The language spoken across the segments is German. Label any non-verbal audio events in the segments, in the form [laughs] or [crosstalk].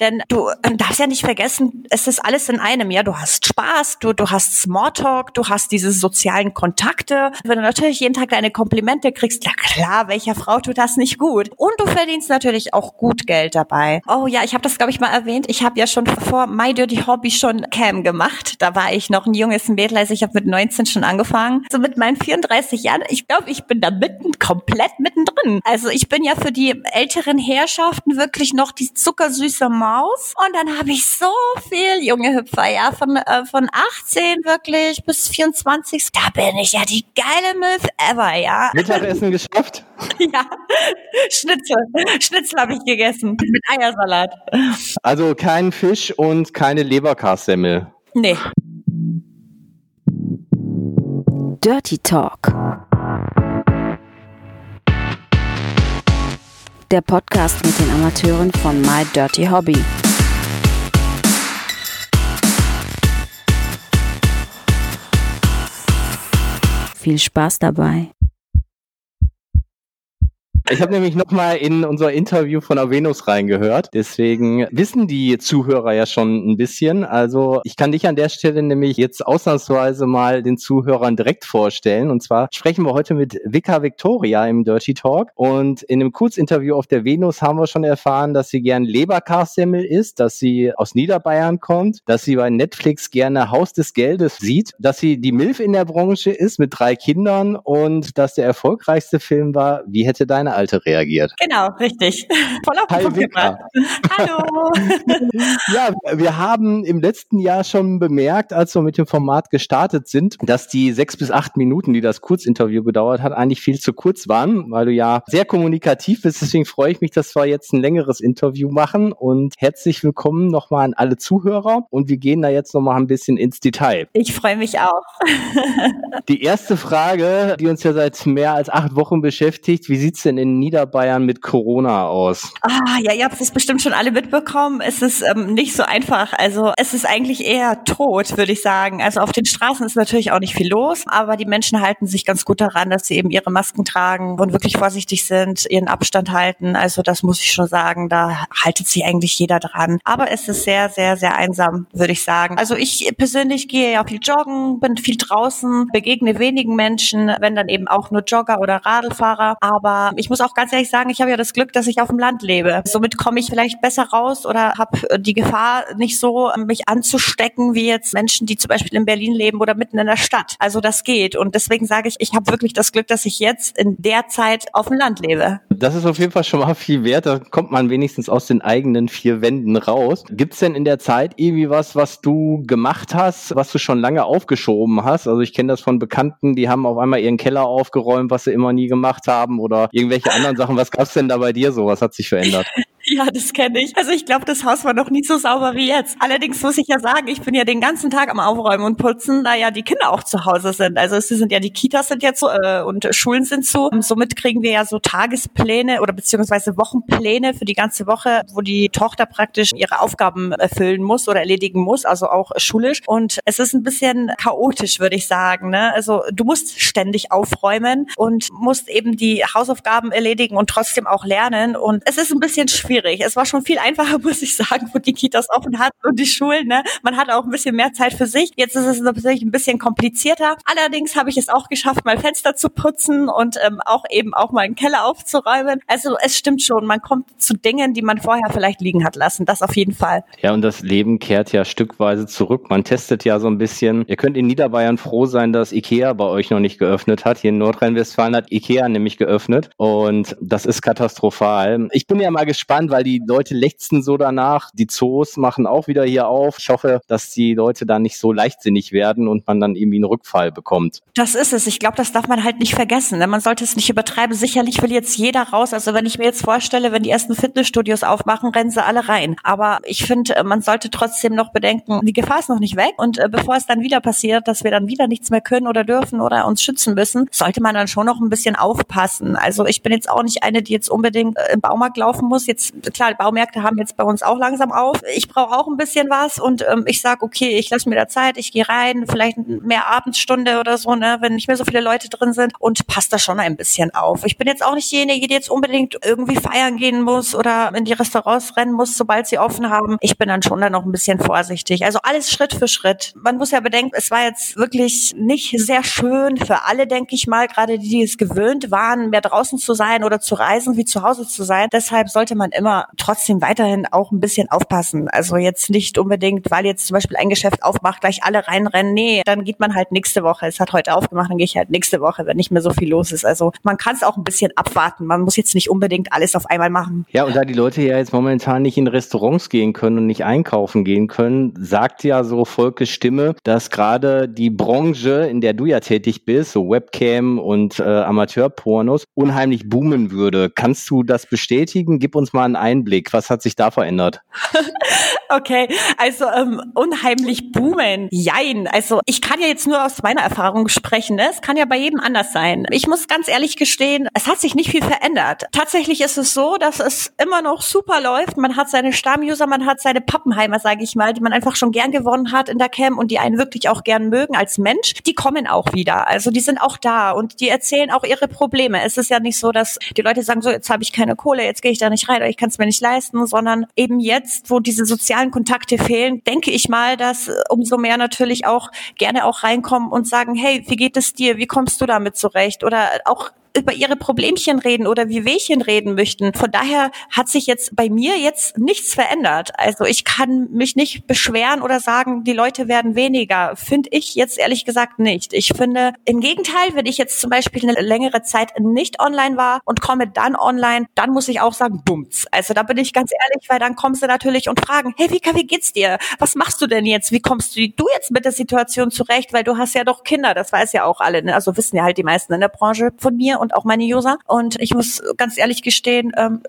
Denn du darfst ja nicht vergessen, es ist alles in einem, ja. Du hast Spaß, du, du hast Smalltalk, du hast diese sozialen Kontakte. Wenn du natürlich jeden Tag deine Komplimente kriegst, ja klar, welcher Frau tut das nicht gut? Und du verdienst natürlich auch gut Geld dabei. Oh ja, ich habe das, glaube ich, mal erwähnt. Ich habe ja schon vor My Dirty Hobby schon Cam gemacht. Da war ich noch ein junges Mädel, also ich habe mit 19 schon angefangen. So mit meinen 34 Jahren, ich glaube, ich bin da mitten, komplett mittendrin. Also ich bin ja für die älteren Herrschaften wirklich noch die zuckersüße Maus. Und dann habe ich so viel junge Hüpfer, ja, von, äh, von 18 wirklich bis 24. Da bin ich ja die geile Milf ever, ja. Mittagessen [laughs] geschafft? ja, Schnitzel. Schnitzel habe ich gegessen mit Eiersalat. Also kein Fisch und keine Leberkassemmel. Nee. Dirty Talk. Der Podcast mit den Amateuren von My Dirty Hobby. Viel Spaß dabei. Ich habe nämlich nochmal in unser Interview von Avenus reingehört. Deswegen wissen die Zuhörer ja schon ein bisschen. Also ich kann dich an der Stelle nämlich jetzt ausnahmsweise mal den Zuhörern direkt vorstellen. Und zwar sprechen wir heute mit Vika Victoria im Dirty Talk. Und in einem Kurzinterview auf der Venus haben wir schon erfahren, dass sie gern Leberkassemmel isst, dass sie aus Niederbayern kommt, dass sie bei Netflix gerne Haus des Geldes sieht, dass sie die Milf in der Branche ist mit drei Kindern und dass der erfolgreichste Film war, wie hätte deine Alte reagiert. Genau, richtig. [laughs] Voll auf Hi, gebracht. Hallo. [laughs] ja, wir haben im letzten Jahr schon bemerkt, als wir mit dem Format gestartet sind, dass die sechs bis acht Minuten, die das Kurzinterview gedauert hat, eigentlich viel zu kurz waren, weil du ja sehr kommunikativ bist. Deswegen freue ich mich, dass wir jetzt ein längeres Interview machen und herzlich willkommen nochmal an alle Zuhörer und wir gehen da jetzt nochmal ein bisschen ins Detail. Ich freue mich auch. [laughs] die erste Frage, die uns ja seit mehr als acht Wochen beschäftigt, wie sieht's denn in in Niederbayern mit Corona aus? Ah, ja, ihr habt es bestimmt schon alle mitbekommen. Es ist ähm, nicht so einfach. Also es ist eigentlich eher tot, würde ich sagen. Also auf den Straßen ist natürlich auch nicht viel los, aber die Menschen halten sich ganz gut daran, dass sie eben ihre Masken tragen und wirklich vorsichtig sind, ihren Abstand halten. Also das muss ich schon sagen, da haltet sich eigentlich jeder dran. Aber es ist sehr, sehr, sehr einsam, würde ich sagen. Also ich persönlich gehe ja viel joggen, bin viel draußen, begegne wenigen Menschen, wenn dann eben auch nur Jogger oder Radlfahrer. Aber ich muss muss auch ganz ehrlich sagen, ich habe ja das Glück, dass ich auf dem Land lebe. Somit komme ich vielleicht besser raus oder habe äh, die Gefahr nicht so, mich anzustecken, wie jetzt Menschen, die zum Beispiel in Berlin leben oder mitten in der Stadt. Also das geht. Und deswegen sage ich, ich habe wirklich das Glück, dass ich jetzt in der Zeit auf dem Land lebe. Das ist auf jeden Fall schon mal viel wert. Da kommt man wenigstens aus den eigenen vier Wänden raus. Gibt es denn in der Zeit irgendwie was, was du gemacht hast, was du schon lange aufgeschoben hast? Also ich kenne das von Bekannten, die haben auf einmal ihren Keller aufgeräumt, was sie immer nie gemacht haben oder irgendwelche anderen Sachen. Was gab's denn da bei dir so? Was hat sich verändert? Ja, das kenne ich. Also ich glaube, das Haus war noch nie so sauber wie jetzt. Allerdings muss ich ja sagen, ich bin ja den ganzen Tag am Aufräumen und Putzen, da ja die Kinder auch zu Hause sind. Also es sind ja die Kitas sind jetzt so äh, und Schulen sind zu. Und somit kriegen wir ja so Tagespläne oder beziehungsweise Wochenpläne für die ganze Woche, wo die Tochter praktisch ihre Aufgaben erfüllen muss oder erledigen muss, also auch schulisch. Und es ist ein bisschen chaotisch, würde ich sagen. Ne? Also du musst ständig aufräumen und musst eben die Hausaufgaben erledigen und trotzdem auch lernen. Und es ist ein bisschen schwierig schwierig. Es war schon viel einfacher, [laughs] muss ich sagen, wo die Kitas offen hatten und die Schulen. Ne? Man hatte auch ein bisschen mehr Zeit für sich. Jetzt ist es natürlich ein bisschen komplizierter. Allerdings habe ich es auch geschafft, mal Fenster zu putzen und ähm, auch eben auch mal einen Keller aufzuräumen. Also es stimmt schon, man kommt zu Dingen, die man vorher vielleicht liegen hat lassen. Das auf jeden Fall. Ja, und das Leben kehrt ja stückweise zurück. Man testet ja so ein bisschen. Ihr könnt in Niederbayern froh sein, dass Ikea bei euch noch nicht geöffnet hat. Hier in Nordrhein-Westfalen hat Ikea nämlich geöffnet und das ist katastrophal. Ich bin ja mal gespannt, weil die Leute lechzen so danach. Die Zoos machen auch wieder hier auf. Ich hoffe, dass die Leute da nicht so leichtsinnig werden und man dann irgendwie einen Rückfall bekommt. Das ist es. Ich glaube, das darf man halt nicht vergessen. Man sollte es nicht übertreiben. Sicherlich will jetzt jeder raus. Also wenn ich mir jetzt vorstelle, wenn die ersten Fitnessstudios aufmachen, rennen sie alle rein. Aber ich finde, äh, man sollte trotzdem noch bedenken, die Gefahr ist noch nicht weg. Und äh, bevor es dann wieder passiert, dass wir dann wieder nichts mehr können oder dürfen oder uns schützen müssen, sollte man dann schon noch ein bisschen aufpassen. Also ich bin jetzt auch nicht eine, die jetzt unbedingt äh, im Baumarkt laufen muss. Jetzt, klar, Baumärkte haben jetzt bei uns auch langsam auf. Ich brauche auch ein bisschen was und ähm, ich sage, okay, ich lasse mir da Zeit, ich gehe rein, vielleicht mehr Abendsstunde oder so, ne, wenn nicht mehr so viele Leute drin sind und passt da schon ein bisschen auf. Ich bin jetzt auch nicht diejenige, die jetzt unbedingt irgendwie feiern gehen muss oder in die Restaurants rennen muss, sobald sie offen haben. Ich bin dann schon da noch ein bisschen vorsichtig. Also alles Schritt für Schritt. Man muss ja bedenken, es war jetzt wirklich nicht sehr schön für alle, denke ich mal, gerade die, die es gewöhnt waren, mehr draußen zu sein oder zu reisen, wie zu Hause zu sein. Deshalb sollte man immer trotzdem weiterhin auch ein bisschen aufpassen. Also jetzt nicht unbedingt, weil jetzt zum Beispiel ein Geschäft aufmacht, gleich alle reinrennen. Nee, dann geht man halt nächste Woche. Es hat heute aufgemacht, dann gehe ich halt nächste Woche, wenn nicht mehr so viel los ist. Also man kann es auch ein bisschen abwarten. Man muss jetzt nicht unbedingt alles auf einmal machen. Ja, und da die Leute ja jetzt momentan nicht in Restaurants gehen können und nicht einkaufen gehen können, sagt ja so Volkes Stimme, dass gerade die Branche, in der du ja tätig bist, so Webcam und äh, Amateurpornos, unheimlich boomen würde. Kannst du das bestätigen? Gib uns mal einen Einblick. Was hat sich da verändert? [laughs] okay, also ähm, unheimlich boomen. Jein. Also ich kann ja jetzt nur aus meiner Erfahrung sprechen. Ne? Es kann ja bei jedem anders sein. Ich muss ganz ehrlich gestehen, es hat sich nicht viel verändert. Tatsächlich ist es so, dass es immer noch super läuft. Man hat seine Stammuser, man hat seine Pappenheimer, sage ich mal, die man einfach schon gern gewonnen hat in der Cam und die einen wirklich auch gern mögen als Mensch. Die kommen auch wieder. Also die sind auch da und die erzählen auch ihre Probleme. Es ist ja nicht so, dass die Leute sagen, so jetzt habe ich keine Kohle, jetzt gehe ich da nicht rein oder ich kann es mir nicht leisten, sondern eben jetzt, wo diese sozialen Kontakte fehlen, denke ich mal, dass umso mehr natürlich auch gerne auch reinkommen und sagen, hey, wie geht es dir? Wie kommst du damit zurecht? Oder auch über ihre Problemchen reden oder wie Wehchen reden möchten. Von daher hat sich jetzt bei mir jetzt nichts verändert. Also ich kann mich nicht beschweren oder sagen, die Leute werden weniger. Finde ich jetzt ehrlich gesagt nicht. Ich finde im Gegenteil, wenn ich jetzt zum Beispiel eine längere Zeit nicht online war und komme dann online, dann muss ich auch sagen, bums. Also da bin ich ganz ehrlich, weil dann kommen sie natürlich und fragen, hey Vika, wie geht's dir? Was machst du denn jetzt? Wie kommst du, du jetzt mit der Situation zurecht? Weil du hast ja doch Kinder, das weiß ja auch alle. Ne? Also wissen ja halt die meisten in der Branche von mir und auch meine User. Und ich muss ganz ehrlich gestehen, ähm,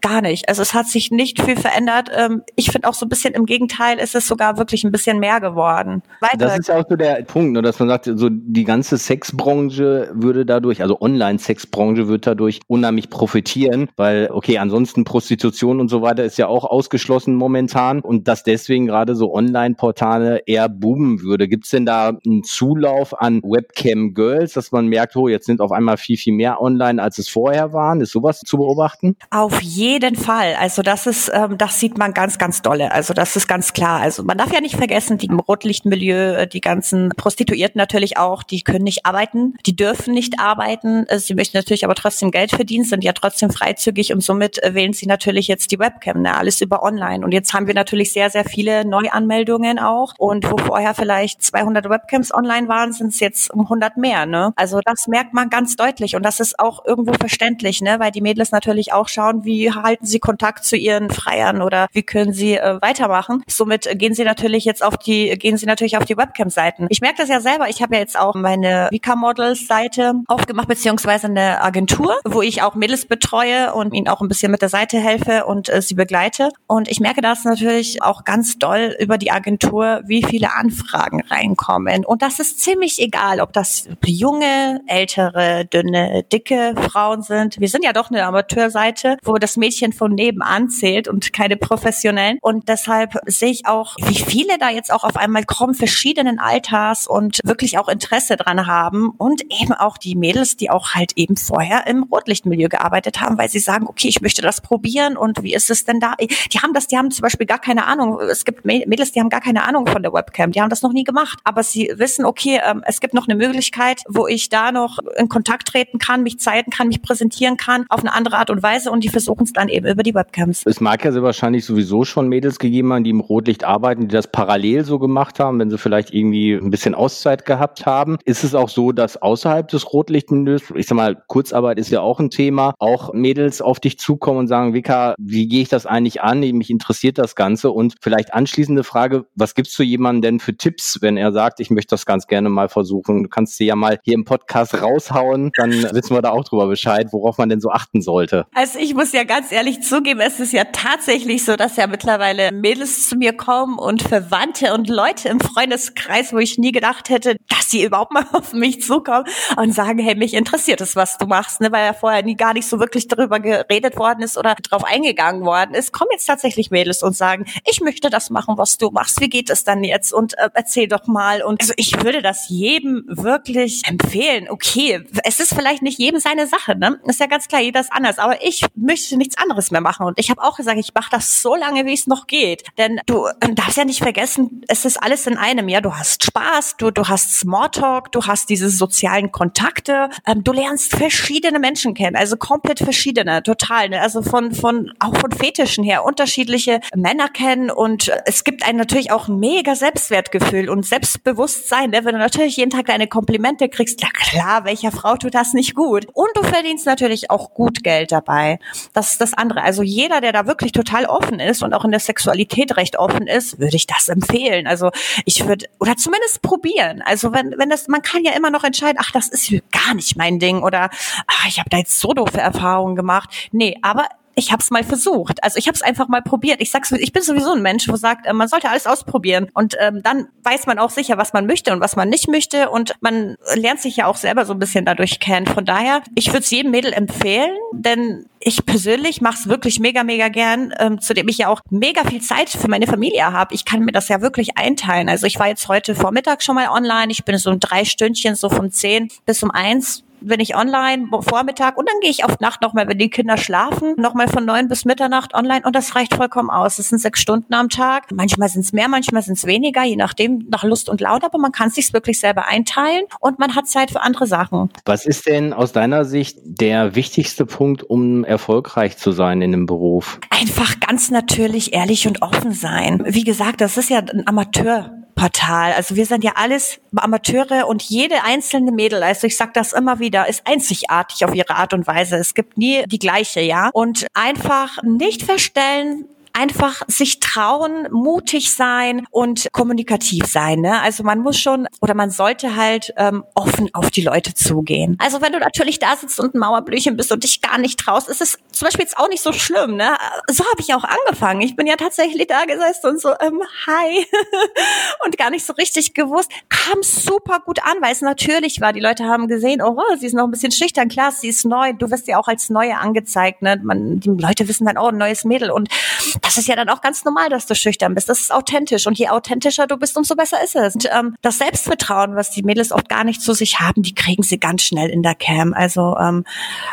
gar nicht. Also es hat sich nicht viel verändert. Ähm, ich finde auch so ein bisschen im Gegenteil ist es sogar wirklich ein bisschen mehr geworden. Weiter. Das ist auch so der Punkt, ne, dass man sagt, so die ganze Sexbranche würde dadurch, also Online-Sexbranche wird dadurch unheimlich profitieren, weil, okay, ansonsten Prostitution und so weiter ist ja auch ausgeschlossen momentan und dass deswegen gerade so Online-Portale eher boomen würde. Gibt es denn da einen Zulauf an Webcam-Girls, dass man merkt, oh, jetzt sind auf einmal viel, viel mehr online, als es vorher waren? Ist sowas zu beobachten? Auf jeden Fall. Also das ist, ähm, das sieht man ganz, ganz dolle. Also das ist ganz klar. Also man darf ja nicht vergessen, die im Rotlichtmilieu, äh, die ganzen Prostituierten natürlich auch, die können nicht arbeiten, die dürfen nicht arbeiten. Äh, sie möchten natürlich aber trotzdem Geld verdienen, sind ja trotzdem freizügig und somit äh, wählen sie natürlich jetzt die Webcam, ne? alles über online. Und jetzt haben wir natürlich sehr, sehr viele Neuanmeldungen auch. Und wo vorher vielleicht 200 Webcams online waren, sind es jetzt um 100 mehr. Ne? Also das merkt man ganz deutlich und das ist auch irgendwo verständlich, ne? weil die Mädels natürlich auch schauen, schauen, wie halten sie Kontakt zu ihren Freiern oder wie können sie äh, weitermachen. Somit gehen sie natürlich jetzt auf die, gehen sie natürlich auf die Webcam-Seiten. Ich merke das ja selber. Ich habe ja jetzt auch meine Vika-Models-Seite aufgemacht, beziehungsweise eine Agentur, wo ich auch Mädels betreue und ihnen auch ein bisschen mit der Seite helfe und äh, sie begleite. Und ich merke das natürlich auch ganz doll über die Agentur, wie viele Anfragen reinkommen. Und das ist ziemlich egal, ob das junge, ältere, dünne, dicke Frauen sind. Wir sind ja doch eine Amateurseite, wo das Mädchen von nebenan zählt und keine professionellen. Und deshalb sehe ich auch, wie viele da jetzt auch auf einmal kommen, verschiedenen Alters und wirklich auch Interesse dran haben. Und eben auch die Mädels, die auch halt eben vorher im Rotlichtmilieu gearbeitet haben, weil sie sagen, okay, ich möchte das probieren und wie ist es denn da? Die haben das, die haben zum Beispiel gar keine Ahnung. Es gibt Mädels, die haben gar keine Ahnung von der Webcam. Die haben das noch nie gemacht. Aber sie wissen, okay, ähm, es gibt noch eine Möglichkeit, wo ich da noch in Kontakt treten kann, mich zeigen kann, mich präsentieren kann auf eine andere Art und Weise und die versuchen es dann eben über die Webcams. Es mag ja sehr wahrscheinlich sowieso schon Mädels gegeben haben, die im Rotlicht arbeiten, die das parallel so gemacht haben, wenn sie vielleicht irgendwie ein bisschen Auszeit gehabt haben. Ist es auch so, dass außerhalb des Rotlichtmilieus, ich sag mal, Kurzarbeit ist ja auch ein Thema, auch Mädels auf dich zukommen und sagen, Vika, wie gehe ich das eigentlich an? Mich interessiert das Ganze. Und vielleicht anschließende Frage, was gibst du jemandem denn für Tipps, wenn er sagt, ich möchte das ganz gerne mal versuchen? Du kannst sie ja mal hier im Podcast raushauen, dann wissen wir da auch drüber Bescheid, worauf man denn so achten sollte. Also ich muss ja ganz ehrlich zugeben, es ist ja tatsächlich so, dass ja mittlerweile Mädels zu mir kommen und Verwandte und Leute im Freundeskreis, wo ich nie gedacht hätte, dass sie überhaupt mal [laughs] auf mich zukommen und sagen, hey, mich interessiert es, was du machst, ne, weil ja vorher nie gar nicht so wirklich darüber geredet worden ist oder drauf eingegangen worden ist, kommen jetzt tatsächlich Mädels und sagen, ich möchte das machen, was du machst. Wie geht es dann jetzt? Und äh, erzähl doch mal. Und also ich würde das jedem wirklich empfehlen. Okay, es ist vielleicht nicht jedem seine Sache, ne? Ist ja ganz klar, jeder ist anders. Aber ich möchte nichts anderes mehr machen. Und ich habe auch gesagt, ich mache das so lange, wie es noch geht. Denn du äh, darfst ja nicht vergessen, es ist alles in einem. Ja, du hast Spaß, du, du hast Smalltalk, du hast diese sozialen Kontakte, ähm, du lernst verschiedene Menschen kennen, also komplett verschiedene, total. Ne? Also von, von, auch von Fetischen her, unterschiedliche Männer kennen und es gibt einen natürlich auch ein mega Selbstwertgefühl und Selbstbewusstsein, ne? wenn du natürlich jeden Tag deine Komplimente kriegst, ja klar, welcher Frau tut das nicht gut? Und du verdienst natürlich auch gut Geld dabei. Das ist das andere. Also jeder, der da wirklich total offen ist und auch in der Sexualität recht offen ist, würde ich das empfehlen. Also ich würde, oder zumindest probieren. Also wenn, wenn das, man kann ja immer noch entscheiden, ach, das ist gar nicht mein Ding oder ach, ich habe da jetzt so doofe Erfahrungen gemacht. Nee, aber ich habe es mal versucht. Also ich habe es einfach mal probiert. Ich sag's, ich bin sowieso ein Mensch, wo sagt, äh, man sollte alles ausprobieren und ähm, dann weiß man auch sicher, was man möchte und was man nicht möchte und man lernt sich ja auch selber so ein bisschen dadurch kennen. Von daher, ich würde es jedem Mädel empfehlen, denn ich persönlich mache es wirklich mega, mega gern, ähm, zu dem ich ja auch mega viel Zeit für meine Familie habe. Ich kann mir das ja wirklich einteilen. Also ich war jetzt heute Vormittag schon mal online. Ich bin so um drei Stündchen, so von zehn bis um eins bin ich online Vormittag und dann gehe ich auf Nacht nochmal, wenn die Kinder schlafen, nochmal von neun bis Mitternacht online und das reicht vollkommen aus. Das sind sechs Stunden am Tag. Manchmal sind es mehr, manchmal sind es weniger, je nachdem, nach Lust und Laune, aber man kann sich wirklich selber einteilen und man hat Zeit für andere Sachen. Was ist denn aus deiner Sicht der wichtigste Punkt, um erfolgreich zu sein in dem Beruf? Einfach ganz natürlich ehrlich und offen sein. Wie gesagt, das ist ja ein Amateur Portal. Also wir sind ja alles Amateure und jede einzelne Mädel, also ich sage das immer wieder, ist einzigartig auf ihre Art und Weise. Es gibt nie die gleiche, ja. Und einfach nicht verstellen, einfach sich trauen, mutig sein und kommunikativ sein. Ne? Also man muss schon oder man sollte halt ähm, offen auf die Leute zugehen. Also wenn du natürlich da sitzt und ein Mauerblüchen bist und dich gar nicht traust, ist es zum Beispiel jetzt auch nicht so schlimm. Ne? So habe ich auch angefangen. Ich bin ja tatsächlich da gesessen und so, ähm, hi [laughs] und gar nicht so richtig gewusst. Kam super gut an, weil es natürlich war. Die Leute haben gesehen, oh, sie ist noch ein bisschen schüchtern. Klar, sie ist neu. Du wirst ja auch als Neue angezeigt. Ne? Man, die Leute wissen dann, oh, ein neues Mädel und das ist ja dann auch ganz normal, dass du schüchtern bist. Das ist authentisch. Und je authentischer du bist, umso besser ist es. Und ähm, das Selbstvertrauen, was die Mädels oft gar nicht zu sich haben, die kriegen sie ganz schnell in der Cam. Also ähm,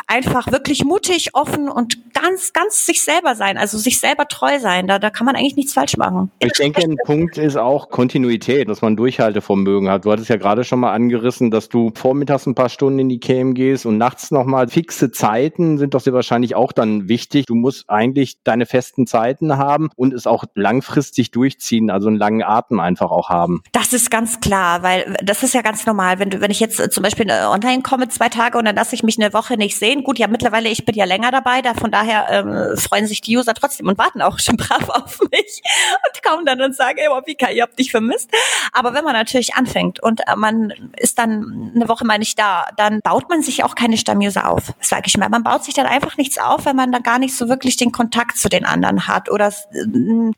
einfach wirklich mutig, offen und ganz, ganz sich selber sein. Also sich selber treu sein. Da, da kann man eigentlich nichts falsch machen. Ich denke, ein Punkt ist auch Kontinuität, dass man Durchhaltevermögen hat. Du hattest ja gerade schon mal angerissen, dass du vormittags ein paar Stunden in die Cam gehst und nachts nochmal fixe Zeiten sind doch sehr wahrscheinlich auch dann wichtig. Du musst eigentlich deine festen Zeiten Zeiten haben und es auch langfristig durchziehen, also einen langen Atem einfach auch haben. Das ist ganz klar, weil das ist ja ganz normal. Wenn wenn ich jetzt äh, zum Beispiel äh, online komme, zwei Tage und dann lasse ich mich eine Woche nicht sehen. Gut, ja, mittlerweile, ich bin ja länger dabei, da von daher ähm, freuen sich die User trotzdem und warten auch [laughs] schon brav auf mich und kommen dann und sagen, ey, Mopika, ihr habt dich vermisst. Aber wenn man natürlich anfängt und äh, man ist dann eine Woche mal nicht da, dann baut man sich auch keine Stammuser auf, sage ich mal. Man baut sich dann einfach nichts auf, weil man da gar nicht so wirklich den Kontakt zu den anderen hat oder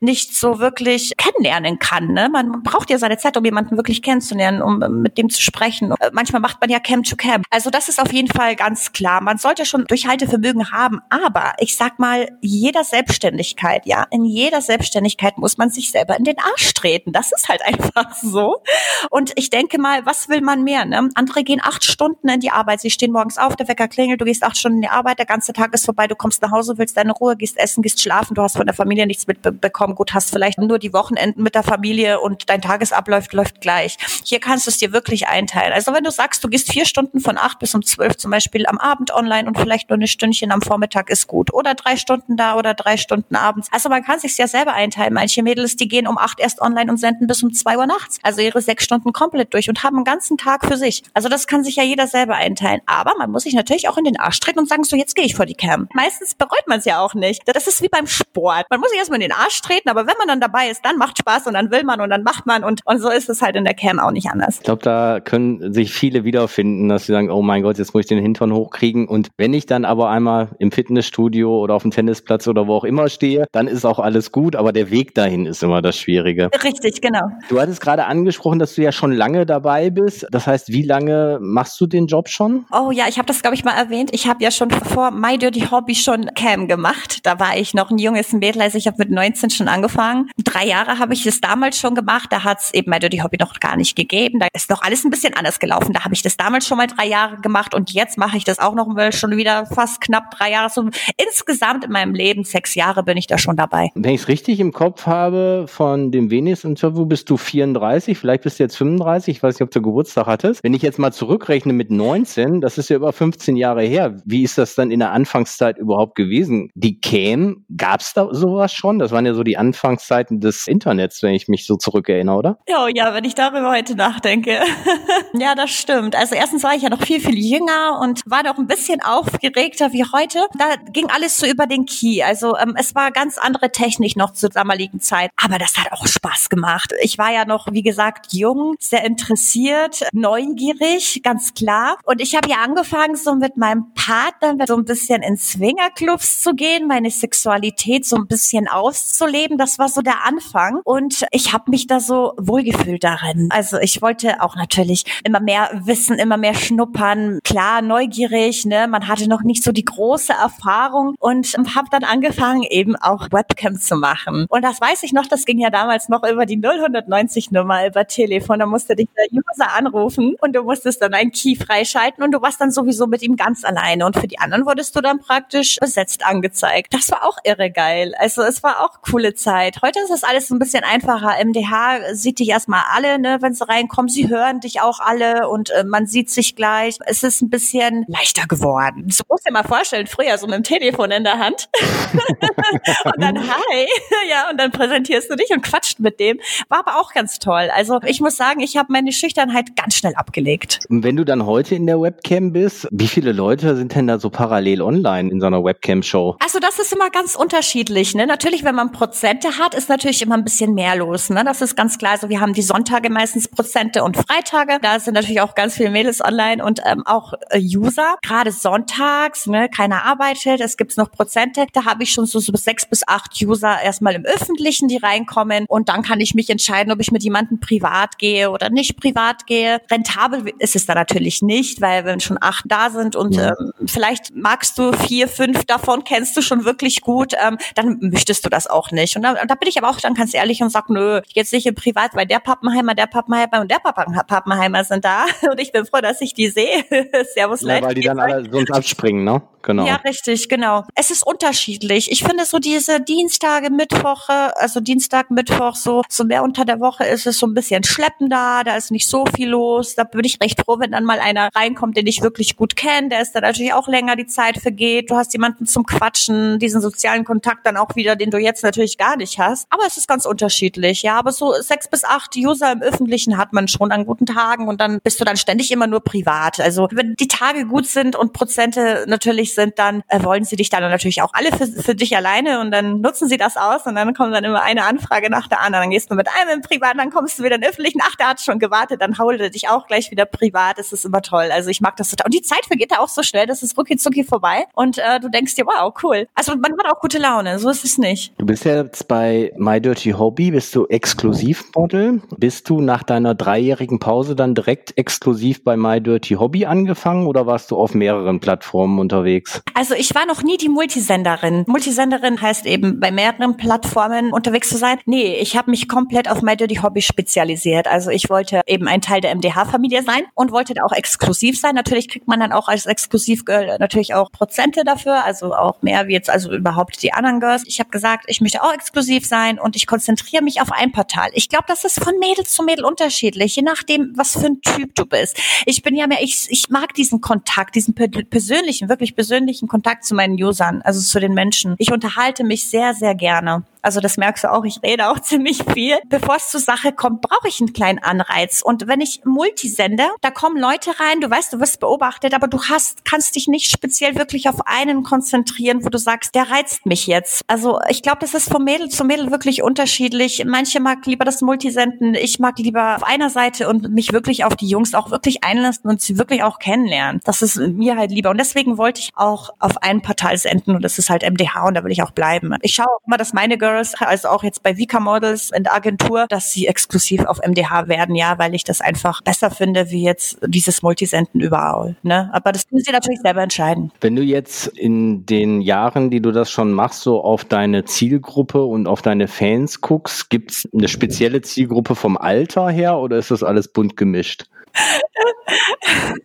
nicht so wirklich kennenlernen kann. Ne? Man braucht ja seine Zeit, um jemanden wirklich kennenzulernen, um mit dem zu sprechen. Äh, manchmal macht man ja Camp to Camp. Also das ist auf jeden Fall ganz klar. Man sollte schon Durchhaltevermögen haben, aber ich sag mal, jeder Selbstständigkeit, ja, in jeder Selbstständigkeit muss man sich selber in den Arsch treten. Das ist halt [laughs] einfach so. Und ich denke mal, was will man mehr? Ne? Andere gehen acht Stunden in die Arbeit. Sie stehen morgens auf, der Wecker klingelt, du gehst acht Stunden in die Arbeit, der ganze Tag ist vorbei, du kommst nach Hause, willst deine Ruhe, gehst essen, gehst schlafen, du hast von der Familie nichts mitbekommen. Gut, hast vielleicht nur die Wochenenden mit der Familie und dein Tagesablauf läuft gleich. Hier kannst du es dir wirklich einteilen. Also wenn du sagst, du gehst vier Stunden von acht bis um zwölf zum Beispiel am Abend online und vielleicht nur eine Stündchen am Vormittag ist gut. Oder drei Stunden da oder drei Stunden abends. Also man kann sich ja selber einteilen. Manche Mädels die gehen um acht erst online und senden bis um zwei Uhr nachts. Also ihre sechs Stunden komplett durch und haben einen ganzen Tag für sich. Also das kann sich ja jeder selber einteilen. Aber man muss sich natürlich auch in den Arsch treten und sagen, so jetzt gehe ich vor die Cam. Meistens bereut man es ja auch nicht. Das ist wie beim Sport. Man muss sich erstmal in den Arsch treten, aber wenn man dann dabei ist, dann macht Spaß und dann will man und dann macht man und, und so ist es halt in der Cam auch nicht anders. Ich glaube, da können sich viele wiederfinden, dass sie sagen, oh mein Gott, jetzt muss ich den Hintern hochkriegen. Und wenn ich dann aber einmal im Fitnessstudio oder auf dem Tennisplatz oder wo auch immer stehe, dann ist auch alles gut, aber der Weg dahin ist immer das Schwierige. Richtig, genau. Du hattest gerade angesprochen, dass du ja schon lange dabei bist. Das heißt, wie lange machst du den Job schon? Oh ja, ich habe das, glaube ich, mal erwähnt. Ich habe ja schon vor My Dirty Hobby schon Cam gemacht. Da war ich noch ein junges Mädel, also ich habe mit 19 schon angefangen. Drei Jahre habe ich es damals schon gemacht. Da hat es eben My Dirty Hobby noch gar nicht gegeben. Da ist noch alles ein bisschen anders gelaufen. Da habe ich das damals schon mal drei Jahre gemacht und jetzt mache ich das auch noch mal schon wieder fast knapp drei Jahre. So insgesamt in meinem Leben sechs Jahre bin ich da schon dabei. Wenn ich es richtig im Kopf habe, von dem Venus-Interview bist du 34, vielleicht bist du jetzt 35, ich weiß nicht, ob du Geburtstag hattest. Wenn ich jetzt mal zurückrechne mit 19, das ist ja über 15 Jahre her. Wie ist das dann in der Anfangszeit überhaupt gewesen? Die Cam, gab es da sowas schon? Das waren ja so die Anfangszeiten des Internets, wenn ich mich so zurückerinnere, oder? Ja, ja, wenn ich darüber heute nachdenke. [laughs] ja, das stimmt. Also erstens war ich ja noch viel, viel jünger und war noch ein bisschen aufgeregter wie heute. Da ging alles so über den Key. Also ähm, es war ganz andere Technik noch zur damaligen Zeit. Aber das hat auch Spaß gemacht. Ich war ja noch, wie gesagt, jung, sehr interessiert, neugierig, ganz klar. Und ich habe ja angefangen, so mit meinem Partner so ein bisschen in Swingerclubs zu gehen, meine Sexualität so ein bisschen auszuleben. Das war so der Anfang. Und ich habe mich da so wohlgefühlt darin. Also ich wollte auch natürlich immer mehr wissen, immer mehr schnuppern. Klar, neugierig, ne? Man hatte noch nicht so die große Erfahrung und habe dann angefangen, eben auch Webcam zu machen. Und das weiß ich noch, das ging ja damals noch über die 090 Nummer über Telefon. Da musste dich der User anrufen und du musstest dann einen Key freischalten und du warst dann sowieso mit ihm ganz alleine. Und für die anderen wurdest du dann praktisch besetzt angezeigt. Das war auch irre geil. Also es war auch coole Zeit. Heute ist das alles ein bisschen einfacher. MDH sieht dich erstmal alle, ne, wenn sie reinkommen. Sie hören dich auch alle und äh, man sieht sich gleich. Es ist ein bisschen leichter geworden. Du musst dir mal vorstellen, früher so mit dem Telefon in der Hand. [laughs] und dann hi. ja, und dann präsentierst du dich und quatscht mit dem. War aber auch ganz toll. Also ich muss sagen, ich habe meine Schüchternheit ganz schnell abgelegt. Und wenn du dann heute in der Webcam bist, wie viele Leute sind denn da so parallel online in so einer Webcam-Show? Also das ist immer ganz unterschiedlich. Ne? Natürlich, wenn man Prozente hat, ist natürlich immer ein bisschen mehr los. Ne? Das ist ganz klar. Also wir haben die Sonntage meistens Prozente und Freitage. Da sind natürlich auch ganz viele Mädels online und ähm, auch äh, User. Gerade sonntags, ne? keiner arbeitet, es gibt noch Prozente. Da habe ich schon so, so sechs bis acht User erstmal im Öffentlichen, die reinkommen. Und dann kann ich mich entscheiden, ob ich mit jemandem privat gehe oder nicht privat gehe. Rentabel ist es da natürlich nicht, weil wenn schon acht da sind und ja. ähm, vielleicht magst du vier, fünf davon kennst du schon wirklich gut, ähm, dann möchtest du das auch nicht. Und da, da bin ich aber auch dann ganz ehrlich und sag, nö, jetzt nicht im Privat, weil der Pappenheimer, der Pappenheimer und der Pappenheimer sind da. [laughs] Und ich bin froh, dass ich die sehe. [laughs] Servus, ja, Weil die dann alle sonst abspringen, ne? Genau. Ja, richtig, genau. Es ist unterschiedlich. Ich finde so diese Dienstage, Mittwoche, also Dienstag, Mittwoch, so, so mehr unter der Woche ist es so ein bisschen schleppender, da ist nicht so viel los. Da bin ich recht froh, wenn dann mal einer reinkommt, den ich wirklich gut kenne. Der ist da natürlich auch länger die Zeit vergeht. Du hast jemanden zum Quatschen, diesen sozialen Kontakt dann auch wieder, den du jetzt natürlich gar nicht hast. Aber es ist ganz unterschiedlich, ja. Aber so sechs bis acht User im Öffentlichen hat man schon an guten Tagen und dann bist du dann ständig immer nur privat. Also wenn die Tage gut sind und Prozente natürlich sind, dann äh, wollen sie dich dann natürlich auch alle für, für dich alleine und dann nutzen sie das aus und dann kommt dann immer eine Anfrage nach der anderen. Dann gehst du mit einem im Privat, dann kommst du wieder in den öffentlichen, ach, der hat schon gewartet, dann haut er dich auch gleich wieder privat. Das ist immer toll. Also ich mag das total. Und die Zeit vergeht da auch so schnell, das ist rucki zucki vorbei und äh, du denkst dir, wow, cool. Also man hat auch gute Laune, so ist es nicht. Du bist jetzt bei My Dirty Hobby, bist du Exklusivmodel? Bist du nach deiner dreijährigen Pause dann direkt exklusiv bei My Dirty Hobby angefangen oder warst du auf mehreren Plattformen unterwegs? Also ich war noch nie die Multisenderin. Multisenderin heißt eben bei mehreren Plattformen unterwegs zu sein. Nee, ich habe mich komplett auf My Dirty Hobby spezialisiert. Also ich wollte eben ein Teil der MDH-Familie sein und wollte da auch exklusiv sein. Natürlich kriegt man dann auch als Exklusivgirl natürlich auch Prozente dafür, also auch mehr wie jetzt also überhaupt die anderen Girls. Ich habe gesagt, ich möchte auch exklusiv sein und ich konzentriere mich auf ein Portal. Ich glaube, das ist von Mädel zu Mädel unterschiedlich, je nachdem, was für ein Typ du bist. Ich bin ja mehr, ich, ich mag diesen Kontakt, diesen persönlichen, wirklich persönlichen persönlichen Kontakt zu meinen Usern, also zu den Menschen. Ich unterhalte mich sehr, sehr gerne. Also das merkst du auch, ich rede auch [laughs] ziemlich viel. Bevor es zur Sache kommt, brauche ich einen kleinen Anreiz. Und wenn ich Multisende, da kommen Leute rein, du weißt, du wirst beobachtet, aber du hast, kannst dich nicht speziell wirklich auf einen konzentrieren, wo du sagst, der reizt mich jetzt. Also ich glaube, das ist vom Mädel zu Mädel wirklich unterschiedlich. Manche mag lieber das Multisenden, ich mag lieber auf einer Seite und mich wirklich auf die Jungs auch wirklich einlassen und sie wirklich auch kennenlernen. Das ist mir halt lieber. Und deswegen wollte ich auch auf ein Portal senden und das ist halt MDH und da will ich auch bleiben. Ich schaue auch immer, dass meine Girls also auch jetzt bei Vika Models in der Agentur, dass sie exklusiv auf MDH werden, ja, weil ich das einfach besser finde, wie jetzt dieses Multisenden überall. Ne? Aber das müssen sie natürlich selber entscheiden. Wenn du jetzt in den Jahren, die du das schon machst, so auf deine Zielgruppe und auf deine Fans guckst, gibt es eine spezielle Zielgruppe vom Alter her oder ist das alles bunt gemischt?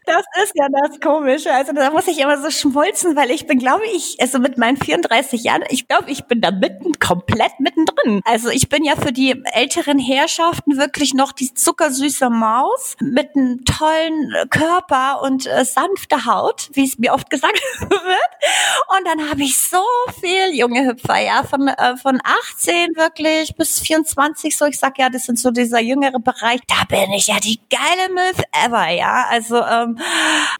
Das ist ja das Komische. Also da muss ich immer so schmolzen, weil ich bin, glaube ich, also mit meinen 34 Jahren, ich glaube, ich bin da mitten, komplett mittendrin. Also ich bin ja für die älteren Herrschaften wirklich noch die zuckersüße Maus mit einem tollen Körper und äh, sanfter Haut, wie es mir oft gesagt [laughs] wird. Und dann habe ich so viel junge Hüpfer, ja, von, äh, von 18 wirklich bis 24 so. Ich sag ja, das sind so dieser jüngere Bereich. Da bin ich ja die geile Milf ever, ja. Also ähm,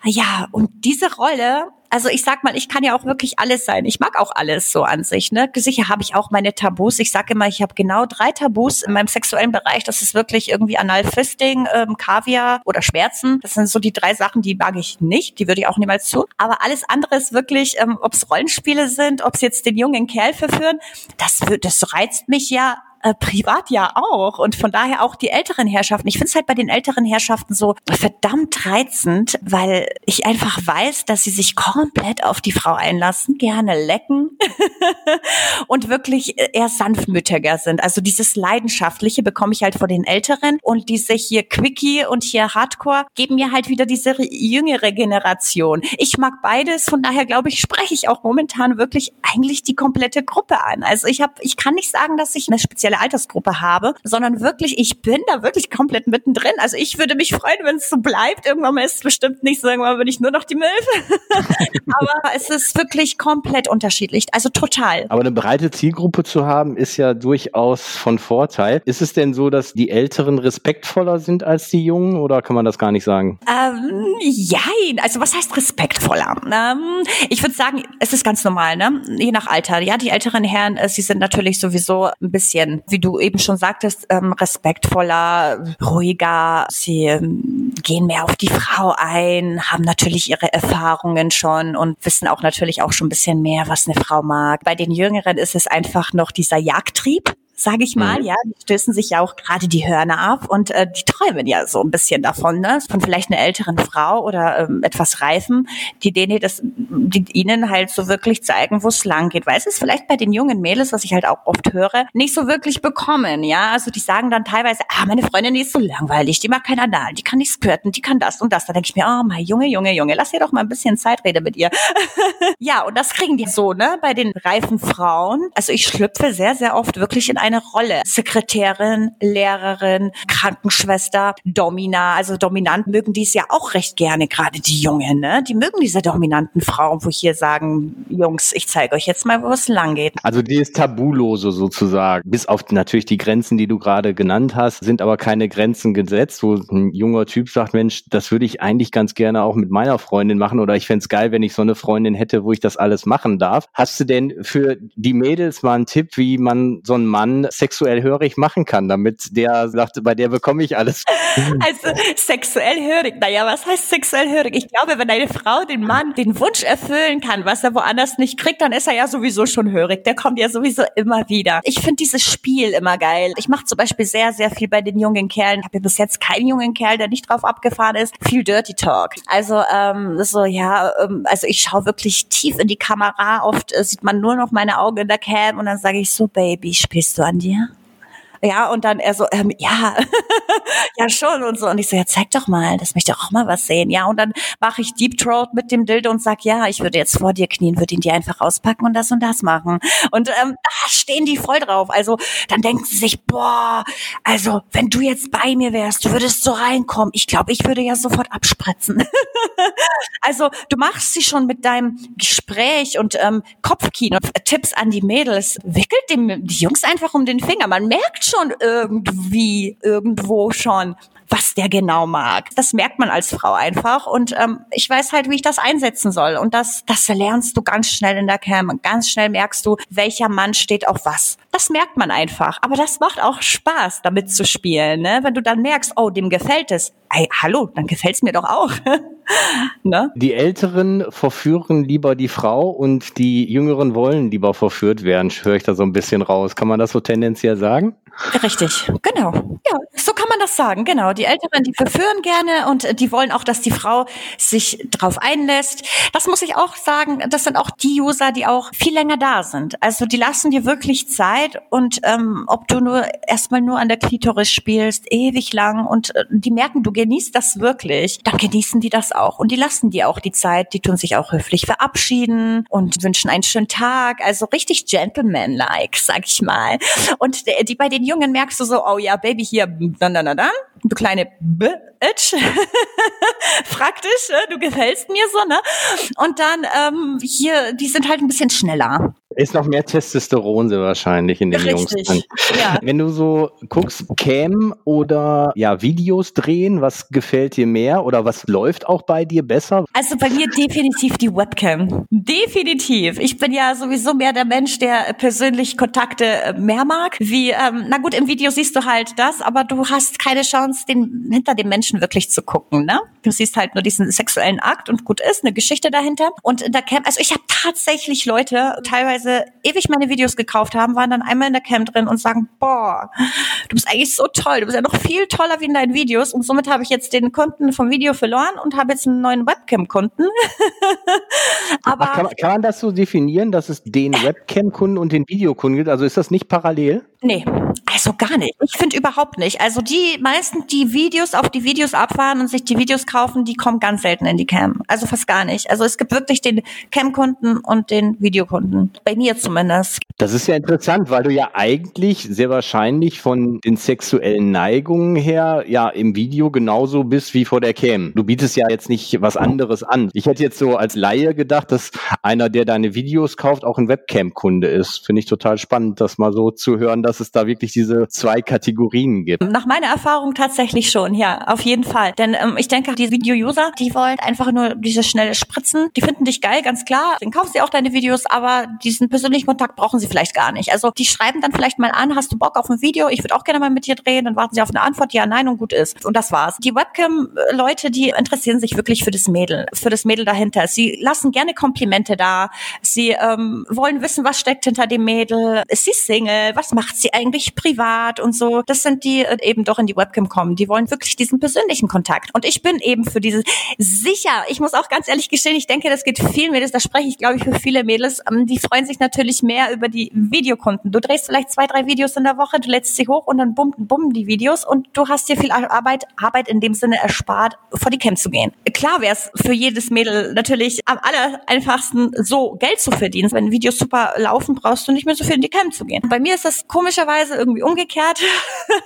ja, und diese Rolle also ich sag mal, ich kann ja auch wirklich alles sein. Ich mag auch alles so an sich. Ne? Sicher habe ich auch meine Tabus. Ich sage immer, ich habe genau drei Tabus in meinem sexuellen Bereich. Das ist wirklich irgendwie Analfisting, ähm, Kaviar oder Schmerzen. Das sind so die drei Sachen, die mag ich nicht. Die würde ich auch niemals tun. Aber alles andere ist wirklich, ähm, ob es Rollenspiele sind, ob es jetzt den jungen Kerl verführen, das, das reizt mich ja äh, privat ja auch. Und von daher auch die älteren Herrschaften. Ich finde es halt bei den älteren Herrschaften so verdammt reizend, weil ich einfach weiß, dass sie sich komplett auf die Frau einlassen, gerne lecken [laughs] und wirklich eher sanftmütiger sind. Also dieses Leidenschaftliche bekomme ich halt von den Älteren und diese hier Quickie und hier Hardcore geben mir halt wieder diese jüngere Generation. Ich mag beides, von daher glaube ich, spreche ich auch momentan wirklich eigentlich die komplette Gruppe an. Also ich habe, ich kann nicht sagen, dass ich eine spezielle spezielle Altersgruppe habe, sondern wirklich, ich bin da wirklich komplett mittendrin. Also ich würde mich freuen, wenn es so bleibt. Irgendwann ist es bestimmt nicht so, irgendwann bin ich nur noch die Milf. [laughs] Aber es ist wirklich komplett unterschiedlich. Also total. Aber eine breite Zielgruppe zu haben, ist ja durchaus von Vorteil. Ist es denn so, dass die Älteren respektvoller sind als die Jungen oder kann man das gar nicht sagen? Ähm, jein. Also was heißt respektvoller? Ähm, ich würde sagen, es ist ganz normal, ne? Je nach Alter. Ja, die älteren Herren, äh, sie sind natürlich sowieso ein bisschen wie du eben schon sagtest, ähm, respektvoller, ruhiger. Sie ähm, gehen mehr auf die Frau ein, haben natürlich ihre Erfahrungen schon und wissen auch natürlich auch schon ein bisschen mehr, was eine Frau mag. Bei den Jüngeren ist es einfach noch dieser Jagdtrieb sage ich mal, mhm. ja, die stößen sich ja auch gerade die Hörner ab und äh, die träumen ja so ein bisschen davon, ne? Von vielleicht einer älteren Frau oder ähm, etwas reifen, die denen das, die ihnen halt so wirklich zeigen, wo es lang geht. Weil es ist vielleicht bei den jungen Mädels, was ich halt auch oft höre, nicht so wirklich bekommen, ja. Also die sagen dann teilweise, ah, meine Freundin die ist so langweilig, die mag kein Anal, die kann nicht squirten, die kann das und das. Da denke ich mir, oh mein Junge, Junge, Junge, lass ihr doch mal ein bisschen Zeitrede mit ihr. [laughs] ja, und das kriegen die so, ne? Bei den reifen Frauen. Also ich schlüpfe sehr, sehr oft wirklich in eine Rolle. Sekretärin, Lehrerin, Krankenschwester, Domina. Also dominant mögen die es ja auch recht gerne, gerade die Jungen. Ne? Die mögen diese dominanten Frauen, wo hier sagen, Jungs, ich zeige euch jetzt mal, wo es lang geht. Also die ist tabulose sozusagen. Bis auf natürlich die Grenzen, die du gerade genannt hast, sind aber keine Grenzen gesetzt, wo ein junger Typ sagt, Mensch, das würde ich eigentlich ganz gerne auch mit meiner Freundin machen oder ich fände es geil, wenn ich so eine Freundin hätte, wo ich das alles machen darf. Hast du denn für die Mädels mal einen Tipp, wie man so einen Mann sexuell hörig machen kann, damit der sagt, bei der bekomme ich alles. [laughs] Also sexuell hörig, naja, was heißt sexuell hörig? Ich glaube, wenn eine Frau den Mann den Wunsch erfüllen kann, was er woanders nicht kriegt, dann ist er ja sowieso schon hörig. Der kommt ja sowieso immer wieder. Ich finde dieses Spiel immer geil. Ich mache zum Beispiel sehr, sehr viel bei den jungen Kerlen. Habe bis jetzt keinen jungen Kerl, der nicht drauf abgefahren ist. Viel Dirty Talk. Also ähm, so ja, ähm, also ich schaue wirklich tief in die Kamera. Oft äh, sieht man nur noch meine Augen in der Cam und dann sage ich so, Baby, spielst du an dir? Ja, und dann er so, ähm, ja, [laughs] ja schon und so. Und ich so, ja, zeig doch mal, das möchte auch mal was sehen. Ja, und dann mache ich Deep Throat mit dem Dildo und sag, ja, ich würde jetzt vor dir knien, würde ihn dir einfach auspacken und das und das machen. Und ähm, da stehen die voll drauf. Also dann denken sie sich, boah, also wenn du jetzt bei mir wärst, du würdest so reinkommen. Ich glaube, ich würde ja sofort abspritzen. [laughs] also du machst sie schon mit deinem Gespräch und ähm, Kopfkino, Tipps an die Mädels, wickelt dem die Jungs einfach um den Finger. Man merkt schon irgendwie, irgendwo schon, was der genau mag. Das merkt man als Frau einfach und ähm, ich weiß halt, wie ich das einsetzen soll und das, das lernst du ganz schnell in der Cam. Ganz schnell merkst du, welcher Mann steht auf was. Das merkt man einfach, aber das macht auch Spaß, damit zu spielen. Ne? Wenn du dann merkst, oh, dem gefällt es. Ey, hallo, dann gefällt's mir doch auch. [laughs] ne? Die Älteren verführen lieber die Frau und die Jüngeren wollen lieber verführt werden, höre ich da so ein bisschen raus. Kann man das so tendenziell sagen? Richtig, genau. Ja, so man das sagen, genau. Die Älteren, die verführen gerne und die wollen auch, dass die Frau sich drauf einlässt. Das muss ich auch sagen, das sind auch die User, die auch viel länger da sind. Also die lassen dir wirklich Zeit und ähm, ob du nur erstmal nur an der Klitoris spielst, ewig lang und äh, die merken, du genießt das wirklich, dann genießen die das auch und die lassen dir auch die Zeit, die tun sich auch höflich verabschieden und wünschen einen schönen Tag, also richtig gentleman-like, sag ich mal. Und die, die bei den Jungen merkst du so, oh ja, Baby hier, dann, dann, dann, du kleine Bitch, [laughs] frag dich, äh, du gefällst mir so, ne? Und dann ähm, hier, die sind halt ein bisschen schneller. Ist noch mehr Testosteron wahrscheinlich in den Richtig, Jungs. Ja. Wenn du so guckst, Cam oder ja Videos drehen, was gefällt dir mehr oder was läuft auch bei dir besser? Also bei mir definitiv die Webcam. Definitiv. Ich bin ja sowieso mehr der Mensch, der persönlich Kontakte äh, mehr mag. Wie, ähm, na gut, im Video siehst du halt das, aber du hast keine Chance, den hinter dem Menschen wirklich zu gucken. Ne? Du siehst halt nur diesen sexuellen Akt und gut ist, eine Geschichte dahinter. Und in der Cam, also ich habe tatsächlich Leute teilweise teilweise ewig meine Videos gekauft haben, waren dann einmal in der Cam drin und sagen, boah, du bist eigentlich so toll, du bist ja noch viel toller wie in deinen Videos und somit habe ich jetzt den Kunden vom Video verloren und habe jetzt einen neuen Webcam-Kunden. [laughs] Aber kann, kann, man das so definieren, dass es den Webcam-Kunden und den Videokunden gibt? Also ist das nicht parallel? Nee, also gar nicht. Ich finde überhaupt nicht. Also die meisten, die Videos auf die Videos abfahren und sich die Videos kaufen, die kommen ganz selten in die Cam. Also fast gar nicht. Also es gibt wirklich den Cam-Kunden und den Videokunden. Bei mir zumindest. Das ist ja interessant, weil du ja eigentlich sehr wahrscheinlich von den sexuellen Neigungen her ja im Video genauso bist wie vor der Cam. Du bietest ja jetzt nicht was anderes an. Ich hätte jetzt so als Laie gedacht, dass einer, der deine Videos kauft, auch ein Webcam-Kunde ist. Finde ich total spannend, das mal so zu hören, dass es da wirklich diese zwei Kategorien gibt. Nach meiner Erfahrung tatsächlich schon, ja, auf jeden Fall. Denn ähm, ich denke, die Video-User, die wollen einfach nur diese schnelle Spritzen. Die finden dich geil, ganz klar. Dann kaufen sie auch deine Videos, aber diesen persönlichen Kontakt brauchen sie vielleicht gar nicht. Also die schreiben dann vielleicht mal an, hast du Bock auf ein Video? Ich würde auch gerne mal mit dir drehen. Dann warten sie auf eine Antwort, ja, nein und gut ist. Und das war's. Die Webcam-Leute, die interessieren sich wirklich für das Mädel, für das Mädel dahinter. Sie lassen gerne Komplimente da. Sie ähm, wollen wissen, was steckt hinter dem Mädel. Ist sie Single? Was macht sie eigentlich privat und so? Das sind die äh, eben doch in die Webcam kommen. Die wollen wirklich diesen persönlichen Kontakt. Und ich bin eben für dieses sicher. Ich muss auch ganz ehrlich gestehen, ich denke, das geht viel Mädels. Da spreche ich, glaube ich, für viele Mädels. Ähm, die freuen sich natürlich mehr über die Videokunden. Du drehst vielleicht zwei, drei Videos in der Woche, du lädst sie hoch und dann bumm, bumm die Videos und du hast dir viel Arbeit, Arbeit in dem Sinne erspart, vor die Cam zu gehen. Klar wäre es für jedes Mädel natürlich am aller einfachsten so Geld zu verdienen. Wenn Videos super laufen, brauchst du nicht mehr so viel in die Cam zu gehen. Bei mir ist das komischerweise irgendwie umgekehrt.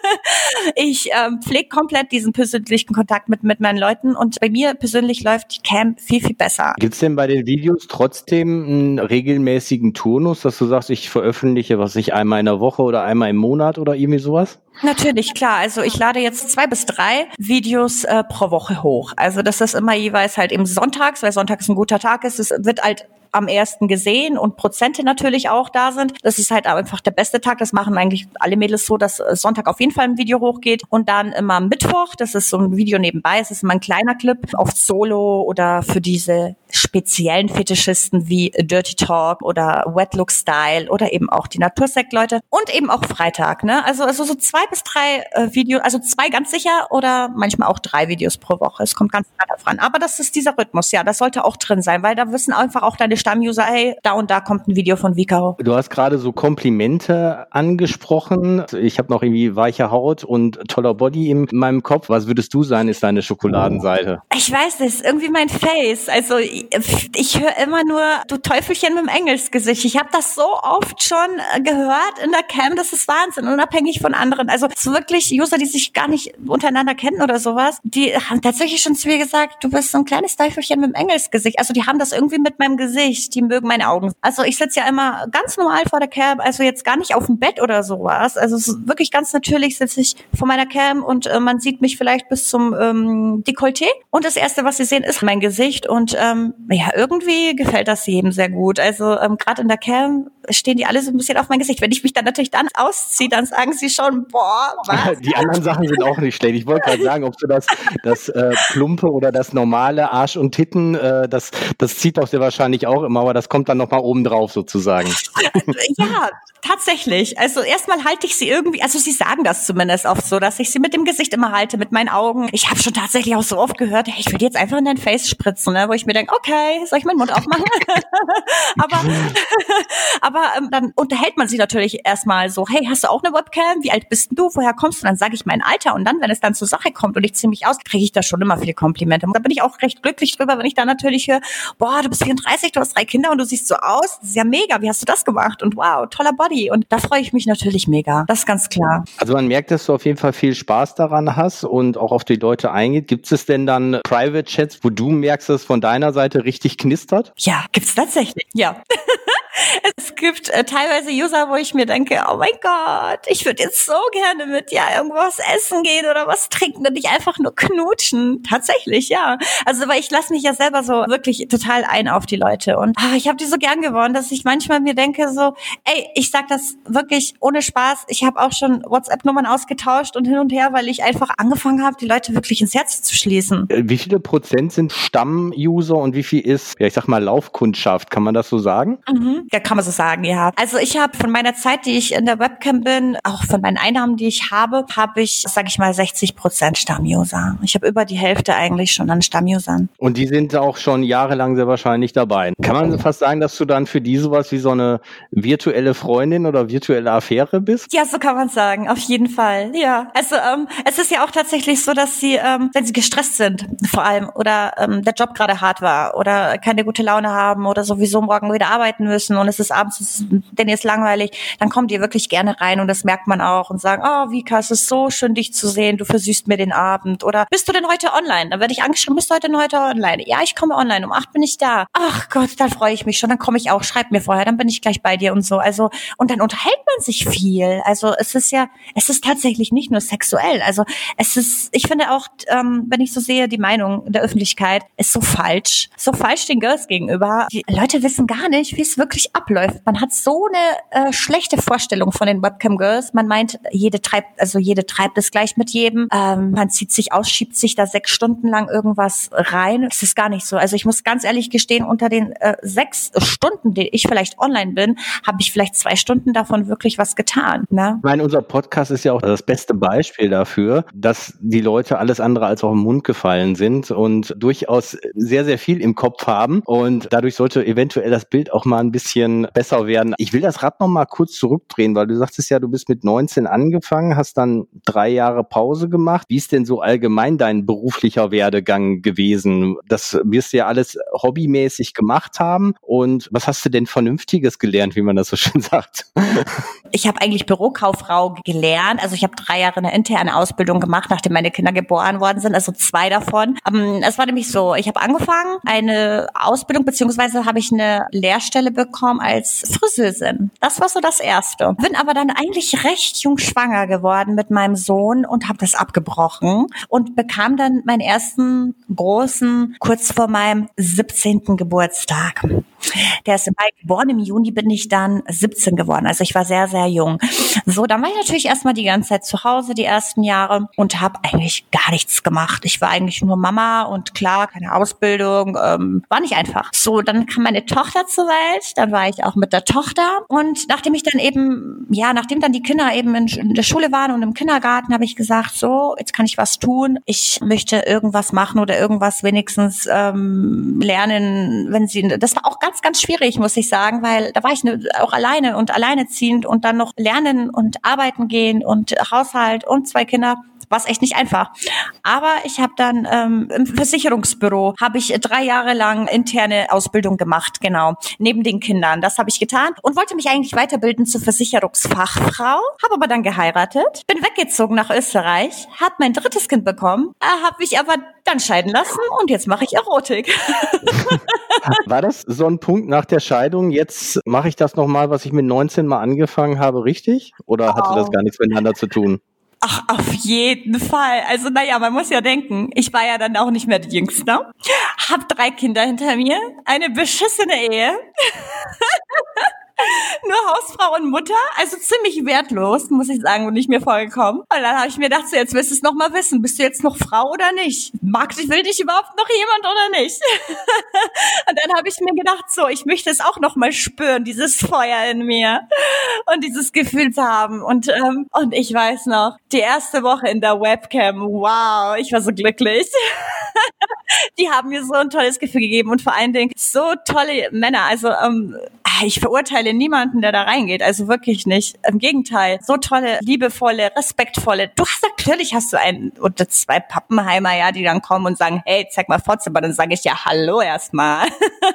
[laughs] ich ähm, pflege komplett diesen persönlichen Kontakt mit, mit meinen Leuten und bei mir persönlich läuft die Cam viel, viel besser. Gibt es denn bei den Videos trotzdem einen regelmäßigen Turnus, dass du sagst, ich veröffentliche, was ich einmal in der Woche oder einmal im Monat oder irgendwie sowas? Natürlich, klar. Also ich lade jetzt zwei bis drei Videos äh, pro Woche hoch. Also das ist immer jeweils halt eben sonntags, weil sonntags ein guter Tag ist. Es wird halt am ersten gesehen und Prozente natürlich auch da sind. Das ist halt einfach der beste Tag. Das machen eigentlich alle Mädels so, dass Sonntag auf jeden Fall ein Video hochgeht und dann immer Mittwoch, das ist so ein Video nebenbei, es ist immer ein kleiner Clip, oft Solo oder für diese speziellen Fetischisten wie Dirty Talk oder Wet Look Style oder eben auch die Natursekt-Leute und eben auch Freitag. Ne? Also, also so zwei bis drei äh, Videos, also zwei ganz sicher oder manchmal auch drei Videos pro Woche. Es kommt ganz klar davon. Aber das ist dieser Rhythmus, ja, das sollte auch drin sein, weil da wissen einfach auch deine Stammuser, hey, da und da kommt ein Video von Vicaro. Du hast gerade so Komplimente angesprochen. Ich habe noch irgendwie weiche Haut und toller Body in meinem Kopf. Was würdest du sein, ist deine Schokoladenseite? Ich weiß nicht, irgendwie mein Face. Also ich, ich höre immer nur, du Teufelchen mit dem Engelsgesicht. Ich habe das so oft schon äh, gehört in der Cam, das ist Wahnsinn, unabhängig von anderen. Also so wirklich User, die sich gar nicht untereinander kennen oder sowas, die haben tatsächlich schon zu mir gesagt, du bist so ein kleines Teufelchen mit dem Engelsgesicht. Also die haben das irgendwie mit meinem Gesicht, die mögen meine Augen. Also ich sitze ja immer ganz normal vor der Cam, also jetzt gar nicht auf dem Bett oder sowas. Also wirklich ganz natürlich sitze ich vor meiner Cam und äh, man sieht mich vielleicht bis zum ähm, Dekolleté. Und das Erste, was sie sehen, ist mein Gesicht. Und ähm, ja, irgendwie gefällt das jedem sehr gut. Also ähm, gerade in der Cam stehen die alle so ein bisschen auf mein Gesicht. Wenn ich mich dann natürlich dann ausziehe, dann sagen sie schon, boah, was? [laughs] Die anderen Sachen sind auch nicht schlecht. Ich wollte gerade sagen, ob du das, das äh, Plumpe oder das normale Arsch und Titten, äh, das, das zieht doch sehr wahrscheinlich auch immer, aber das kommt dann nochmal oben drauf sozusagen. ja, tatsächlich. Also erstmal halte ich sie irgendwie, also sie sagen das zumindest oft so, dass ich sie mit dem Gesicht immer halte, mit meinen Augen. Ich habe schon tatsächlich auch so oft gehört, hey, ich will jetzt einfach in dein Face spritzen, ne? wo ich mir denke, okay, soll ich meinen Mund aufmachen? [laughs] aber [laughs] aber ähm, dann unterhält man sich natürlich erstmal so, hey, hast du auch eine Webcam? Wie alt bist du? Woher kommst du? Dann sage ich mein Alter und dann, wenn es dann zur Sache kommt und ich ziehe mich aus, kriege ich da schon immer viele Komplimente. Und da bin ich auch recht glücklich drüber, wenn ich dann natürlich höre, boah, du bist 34, du hast drei Kinder und du siehst so aus. Das ist ja mega. Wie hast du das gemacht? Und wow, toller Body. Und da freue ich mich natürlich mega. Das ist ganz klar. Also man merkt, dass du auf jeden Fall viel Spaß daran hast und auch auf die Leute eingeht. Gibt es denn dann Private Chats, wo du merkst, dass es von deiner Seite richtig knistert? Ja, gibt's tatsächlich. Ja. [laughs] es gibt äh, teilweise User, wo ich mir denke, oh mein Gott, ich würde jetzt so gerne mit dir irgendwas essen gehen oder was trinken und nicht einfach nur knutschen. Tatsächlich, ja. Also weil ich lasse mich ja selber so wirklich total ein auf die Leute und ah, ich habe die so gern gewonnen, dass ich manchmal mir denke so, ey, ich sag das wirklich ohne Spaß. Ich habe auch schon WhatsApp-Nummern ausgetauscht und hin und her, weil ich einfach angefangen habe, die Leute wirklich ins Herz zu schließen. Äh, wie viele Prozent sind Stamm-User und wie viel ist, ja ich sag mal Laufkundschaft? Kann man das so sagen? Mhm. Ja, kann man so sagen, ja. Also ich habe von meiner Zeit, die ich in der Webcam bin, auch von meinen Einnahmen, die ich habe, habe ich, sage ich mal, 60 Prozent Stammuser. Ich habe über die Hälfte eigentlich schon an Stammusern. Und die sind auch schon jahrelang sehr wahrscheinlich dabei. Kann man fast sagen, dass du dann für die sowas wie so eine virtuelle Freundin oder virtuelle Affäre bist? Ja, so kann man sagen, auf jeden Fall. Ja. Also ähm, es ist ja auch tatsächlich so, dass sie, ähm, wenn sie gestresst sind, vor allem, oder ähm, der Job gerade hart war oder keine gute Laune haben oder sowieso morgen wieder arbeiten müssen und es ist abends, es ist, denn jetzt langweilig, dann kommt ihr wirklich gerne rein und das merkt man auch und sagen, oh Vika, es ist so schön, dich zu sehen, du versüßt mir den Abend oder bist du denn heute online? Dann werde ich angeschrieben, bist du heute denn heute online? Ja, ich komme online, um acht bin ich da. Ach Gott, dann freue ich mich schon, dann komme ich auch, schreib mir vorher, dann bin ich gleich bei dir und so. Also, und dann unterhält man sich viel. Also es ist ja, es ist tatsächlich nicht nur sexuell. Also es ist, ich finde auch, ähm, wenn ich so sehe, die Meinung der Öffentlichkeit ist so falsch. So falsch den Girls gegenüber. Die Leute wissen gar nicht, wie es wirklich abläuft. Man hat so eine äh, schlechte Vorstellung von den Webcam Girls. Man meint, jede treibt, also jede treibt es gleich mit jedem. Ähm, man zieht sich aus, schiebt sich da sechs Stunden lang irgendwas rein. Es ist gar nicht so. Also ich muss ganz ehrlich gestehen, unter den äh, sechs Stunden, die ich vielleicht online bin, habe ich vielleicht zwei Stunden davon wirklich was getan. Ne? Ich meine, unser Podcast ist ja auch das beste Beispiel dafür, dass die Leute alles andere als auf den Mund gefallen sind und durchaus sehr, sehr viel im Kopf haben. Und dadurch sollte eventuell das Bild auch mal ein bisschen besser werden. Ich will das Rad noch mal kurz zurückdrehen, weil du sagtest ja, du bist mit 19 angefangen, hast dann drei Jahre Pause gemacht. Wie ist denn so allgemein dein beruflicher Werdegang gewesen? Das wirst du ja alles hobbymäßig gemacht haben. Und was hast du denn Vernünftiges gelernt, wie man das so [laughs] schön sagt? Ich habe eigentlich Bürokauffrau gelernt. Also ich habe drei Jahre eine interne Ausbildung gemacht, nachdem meine Kinder geboren worden sind, also zwei davon. Ähm, es war nämlich so, ich habe angefangen, eine Ausbildung, beziehungsweise habe ich eine Lehrstelle bekommen als Friseurin. Das war so das Erste. Bin aber dann eigentlich recht jung schwanger geworden mit meinem Sohn und habe das abgebrochen und bekam dann meinen ersten großen kurz vor meinem 17. Geburtstag. Der ist im Mai geboren, im Juni bin ich dann 17 geworden. Also ich war sehr, sehr jung. So, dann war ich natürlich erstmal die ganze Zeit zu Hause, die ersten Jahre, und habe eigentlich gar nichts gemacht. Ich war eigentlich nur Mama und klar, keine Ausbildung, ähm, war nicht einfach. So, dann kam meine Tochter zur Welt, dann war ich auch mit der Tochter. Und nachdem ich dann eben, ja, nachdem dann die Kinder eben in, in der Schule waren und im Kindergarten, habe ich gesagt, so, jetzt kann ich was tun. Ich möchte irgendwas machen oder irgendwas wenigstens ähm, lernen, wenn sie, das war auch ganz ganz, ganz schwierig, muss ich sagen, weil da war ich auch alleine und alleineziehend und dann noch lernen und arbeiten gehen und Haushalt und zwei Kinder war es echt nicht einfach. Aber ich habe dann ähm, im Versicherungsbüro habe ich drei Jahre lang interne Ausbildung gemacht, genau, neben den Kindern. Das habe ich getan und wollte mich eigentlich weiterbilden zur Versicherungsfachfrau, habe aber dann geheiratet, bin weggezogen nach Österreich, habe mein drittes Kind bekommen, äh, habe mich aber dann scheiden lassen und jetzt mache ich Erotik. [laughs] War das so ein Punkt nach der Scheidung? Jetzt mache ich das nochmal, was ich mit 19 mal angefangen habe, richtig? Oder hatte oh. das gar nichts miteinander zu tun? Ach, auf jeden Fall. Also, naja, man muss ja denken, ich war ja dann auch nicht mehr die Jüngste. Hab drei Kinder hinter mir, eine beschissene Ehe. [laughs] nur Hausfrau und Mutter, also ziemlich wertlos, muss ich sagen, bin ich mir vorgekommen. Und dann habe ich mir gedacht, so, jetzt willst du es noch mal wissen, bist du jetzt noch Frau oder nicht? Mag dich, will dich überhaupt noch jemand oder nicht? [laughs] und dann habe ich mir gedacht, so, ich möchte es auch noch mal spüren, dieses Feuer in mir und dieses Gefühl zu haben. Und ähm, und ich weiß noch, die erste Woche in der Webcam, wow, ich war so glücklich. [laughs] die haben mir so ein tolles Gefühl gegeben und vor allen Dingen so tolle Männer. Also ähm, ich verurteile niemanden, der da reingeht. Also wirklich nicht. Im Gegenteil. So tolle, liebevolle, respektvolle. Du hast natürlich hast du einen oder zwei Pappenheimer, ja, die dann kommen und sagen, hey, zeig mal aber dann sage ich ja Hallo erstmal.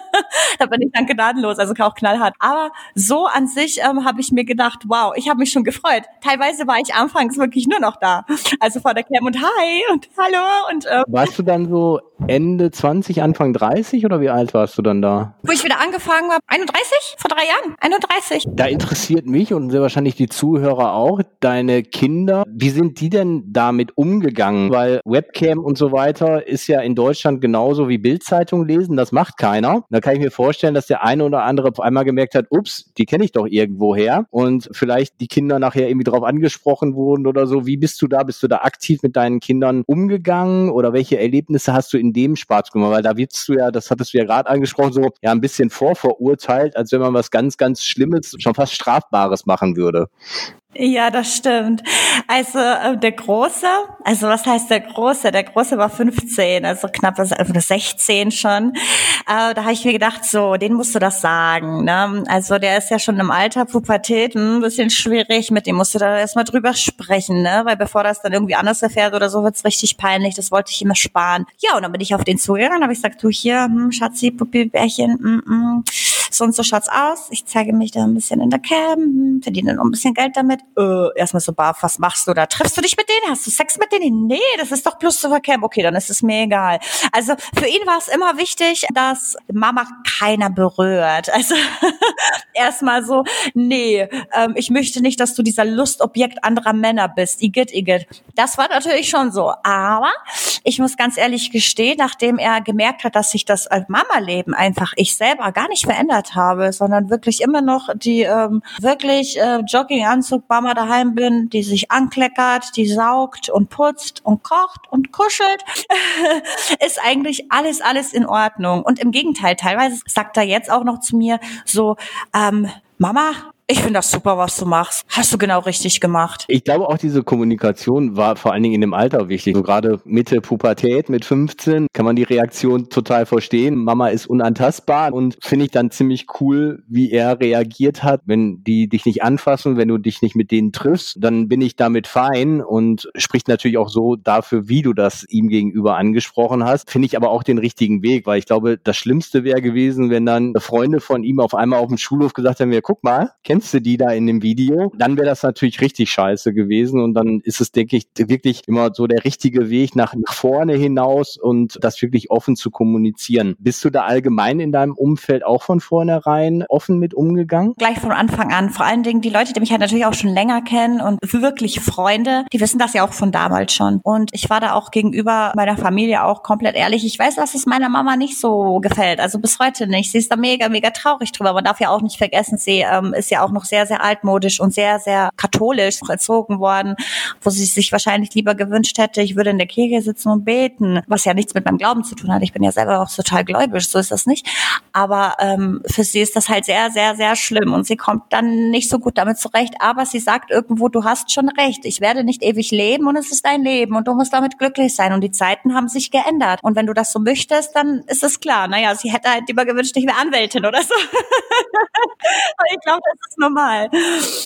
[laughs] da bin ich dann gnadenlos, also auch knallhart. Aber so an sich ähm, habe ich mir gedacht, wow, ich habe mich schon gefreut. Teilweise war ich anfangs wirklich nur noch da. Also vor der Cam und Hi und Hallo und ähm, Warst du dann so Ende 20, Anfang 30 oder wie alt warst du dann da? Wo ich wieder angefangen habe, 31? vor drei Jahren, 31. Da interessiert mich und sehr wahrscheinlich die Zuhörer auch, deine Kinder, wie sind die denn damit umgegangen? Weil Webcam und so weiter ist ja in Deutschland genauso wie Bildzeitung lesen, das macht keiner. Da kann ich mir vorstellen, dass der eine oder andere auf einmal gemerkt hat, ups, die kenne ich doch irgendwo her und vielleicht die Kinder nachher irgendwie drauf angesprochen wurden oder so. Wie bist du da? Bist du da aktiv mit deinen Kindern umgegangen oder welche Erlebnisse hast du in dem Spaß gemacht? Weil da wirst du ja, das hattest du ja gerade angesprochen, so ja ein bisschen vorverurteilt, als wenn man was ganz, ganz Schlimmes, schon fast Strafbares machen würde. Ja, das stimmt. Also äh, der Große, also was heißt der Große? Der Große war 15, also knapp also 16 schon. Äh, da habe ich mir gedacht, so, den musst du das sagen. Ne? Also der ist ja schon im Alter, Pubertät, ein bisschen schwierig, mit dem musst du da erstmal drüber sprechen, ne? Weil bevor das dann irgendwie anders erfährt oder so, wird's richtig peinlich. Das wollte ich immer sparen. Ja, und dann bin ich auf den zugegangen, habe ich gesagt, du hier, hm, Schatzi, Puppi, Bärchen, mm, mm so und so schaut's aus. Ich zeige mich da ein bisschen in der Cam, hm, verdiene noch ein bisschen Geld damit. Äh, erstmal so, Barf, was machst du da? Triffst du dich mit denen? Hast du Sex mit denen? Nee, das ist doch plus zur Cam. Okay, dann ist es mir egal. Also für ihn war es immer wichtig, dass Mama keiner berührt. Also [laughs] erstmal so, nee, ähm, ich möchte nicht, dass du dieser Lustobjekt anderer Männer bist. Igitt, igitt. Das war natürlich schon so. Aber ich muss ganz ehrlich gestehen, nachdem er gemerkt hat, dass sich das Mama-Leben einfach ich selber gar nicht verändert verändert habe, sondern wirklich immer noch die ähm, wirklich äh, Jogginganzug Mama daheim bin, die sich ankleckert, die saugt und putzt und kocht und kuschelt, [laughs] ist eigentlich alles, alles in Ordnung. Und im Gegenteil, teilweise sagt er jetzt auch noch zu mir so, ähm, Mama, ich finde das super, was du machst. Hast du genau richtig gemacht. Ich glaube auch diese Kommunikation war vor allen Dingen in dem Alter wichtig. So gerade Mitte Pubertät mit 15 kann man die Reaktion total verstehen. Mama ist unantastbar und finde ich dann ziemlich cool, wie er reagiert hat. Wenn die dich nicht anfassen, wenn du dich nicht mit denen triffst, dann bin ich damit fein und spricht natürlich auch so dafür, wie du das ihm gegenüber angesprochen hast. Finde ich aber auch den richtigen Weg, weil ich glaube, das Schlimmste wäre gewesen, wenn dann Freunde von ihm auf einmal auf dem Schulhof gesagt haben, ja, guck mal, du die da in dem Video, dann wäre das natürlich richtig scheiße gewesen und dann ist es, denke ich, wirklich immer so der richtige Weg nach, nach vorne hinaus und das wirklich offen zu kommunizieren. Bist du da allgemein in deinem Umfeld auch von vornherein offen mit umgegangen? Gleich von Anfang an. Vor allen Dingen die Leute, die mich halt natürlich auch schon länger kennen und wirklich Freunde, die wissen das ja auch von damals schon. Und ich war da auch gegenüber meiner Familie auch komplett ehrlich. Ich weiß, dass es meiner Mama nicht so gefällt. Also bis heute nicht. Sie ist da mega, mega traurig drüber. Man darf ja auch nicht vergessen, sie ähm, ist ja auch noch sehr, sehr altmodisch und sehr, sehr katholisch erzogen worden, wo sie sich wahrscheinlich lieber gewünscht hätte, ich würde in der Kirche sitzen und beten, was ja nichts mit meinem Glauben zu tun hat. Ich bin ja selber auch total gläubig, so ist das nicht. Aber ähm, für sie ist das halt sehr, sehr, sehr schlimm und sie kommt dann nicht so gut damit zurecht. Aber sie sagt irgendwo, du hast schon recht. Ich werde nicht ewig leben und es ist dein Leben und du musst damit glücklich sein. Und die Zeiten haben sich geändert. Und wenn du das so möchtest, dann ist es klar. Naja, sie hätte halt lieber gewünscht, ich wäre Anwältin oder so. [laughs] ich glaube, das ist normal.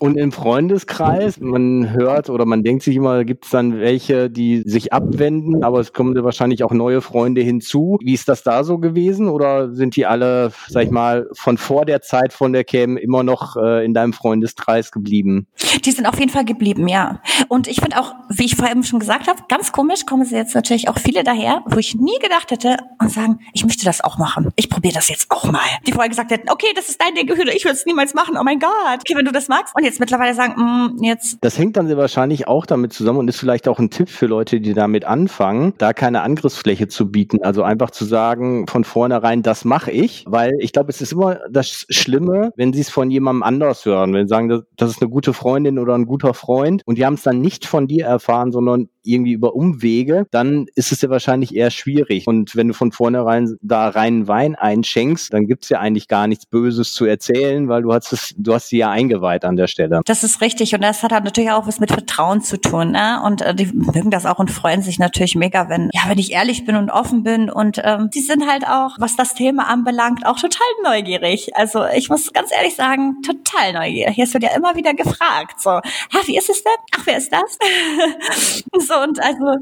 Und im Freundeskreis, man hört oder man denkt sich immer, gibt es dann welche, die sich abwenden, aber es kommen wahrscheinlich auch neue Freunde hinzu. Wie ist das da so gewesen? Oder sind die alle, sag ich mal, von vor der Zeit von der Cam immer noch äh, in deinem Freundeskreis geblieben? Die sind auf jeden Fall geblieben, ja. Und ich finde auch, wie ich vorhin schon gesagt habe, ganz komisch kommen sie jetzt natürlich auch viele daher, wo ich nie gedacht hätte und sagen, ich möchte das auch machen. Ich probiere das jetzt auch mal. Die vorher gesagt hätten, okay, das ist dein Ding, ich würde es niemals machen. Oh mein Gott. Okay, wenn du das magst. Und jetzt mittlerweile sagen, mm, jetzt. Das hängt dann wahrscheinlich auch damit zusammen und ist vielleicht auch ein Tipp für Leute, die damit anfangen, da keine Angriffsfläche zu bieten. Also einfach zu sagen, von vornherein, das mache ich, weil ich glaube, es ist immer das Schlimme, wenn sie es von jemandem anders hören. Wenn sie sagen, das ist eine gute Freundin oder ein guter Freund und die haben es dann nicht von dir erfahren, sondern irgendwie über Umwege, dann ist es ja wahrscheinlich eher schwierig. Und wenn du von vornherein da reinen Wein einschenkst, dann gibt's ja eigentlich gar nichts Böses zu erzählen, weil du hast es, du hast sie ja eingeweiht an der Stelle. Das ist richtig. Und das hat halt natürlich auch was mit Vertrauen zu tun. Ne? Und äh, die mögen das auch und freuen sich natürlich mega, wenn, ja, wenn ich ehrlich bin und offen bin. Und ähm, die sind halt auch, was das Thema anbelangt, auch total neugierig. Also ich muss ganz ehrlich sagen, total neugierig. Hier wird ja immer wieder gefragt. So, ha, wie ist es denn? Ach, wer ist das? [laughs] so, und also,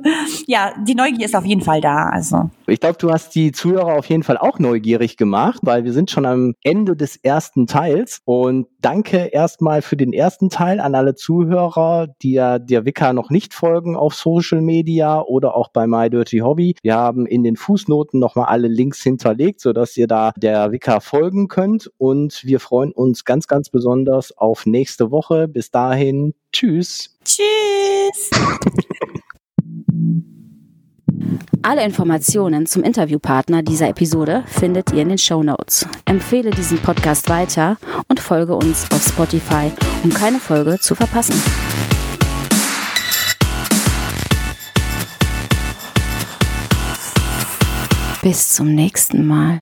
ja, die Neugier ist auf jeden Fall da. Also. Ich glaube, du hast die Zuhörer auf jeden Fall auch neugierig gemacht, weil wir sind schon am Ende des ersten Teils. Und danke erstmal für den ersten Teil an alle Zuhörer, die ja der Wicca noch nicht folgen auf Social Media oder auch bei My Dirty Hobby. Wir haben in den Fußnoten nochmal alle Links hinterlegt, sodass ihr da der Wicca folgen könnt. Und wir freuen uns ganz, ganz besonders auf nächste Woche. Bis dahin, tschüss. Tschüss. [laughs] Alle Informationen zum Interviewpartner dieser Episode findet ihr in den Show Notes. Empfehle diesen Podcast weiter und folge uns auf Spotify, um keine Folge zu verpassen. Bis zum nächsten Mal.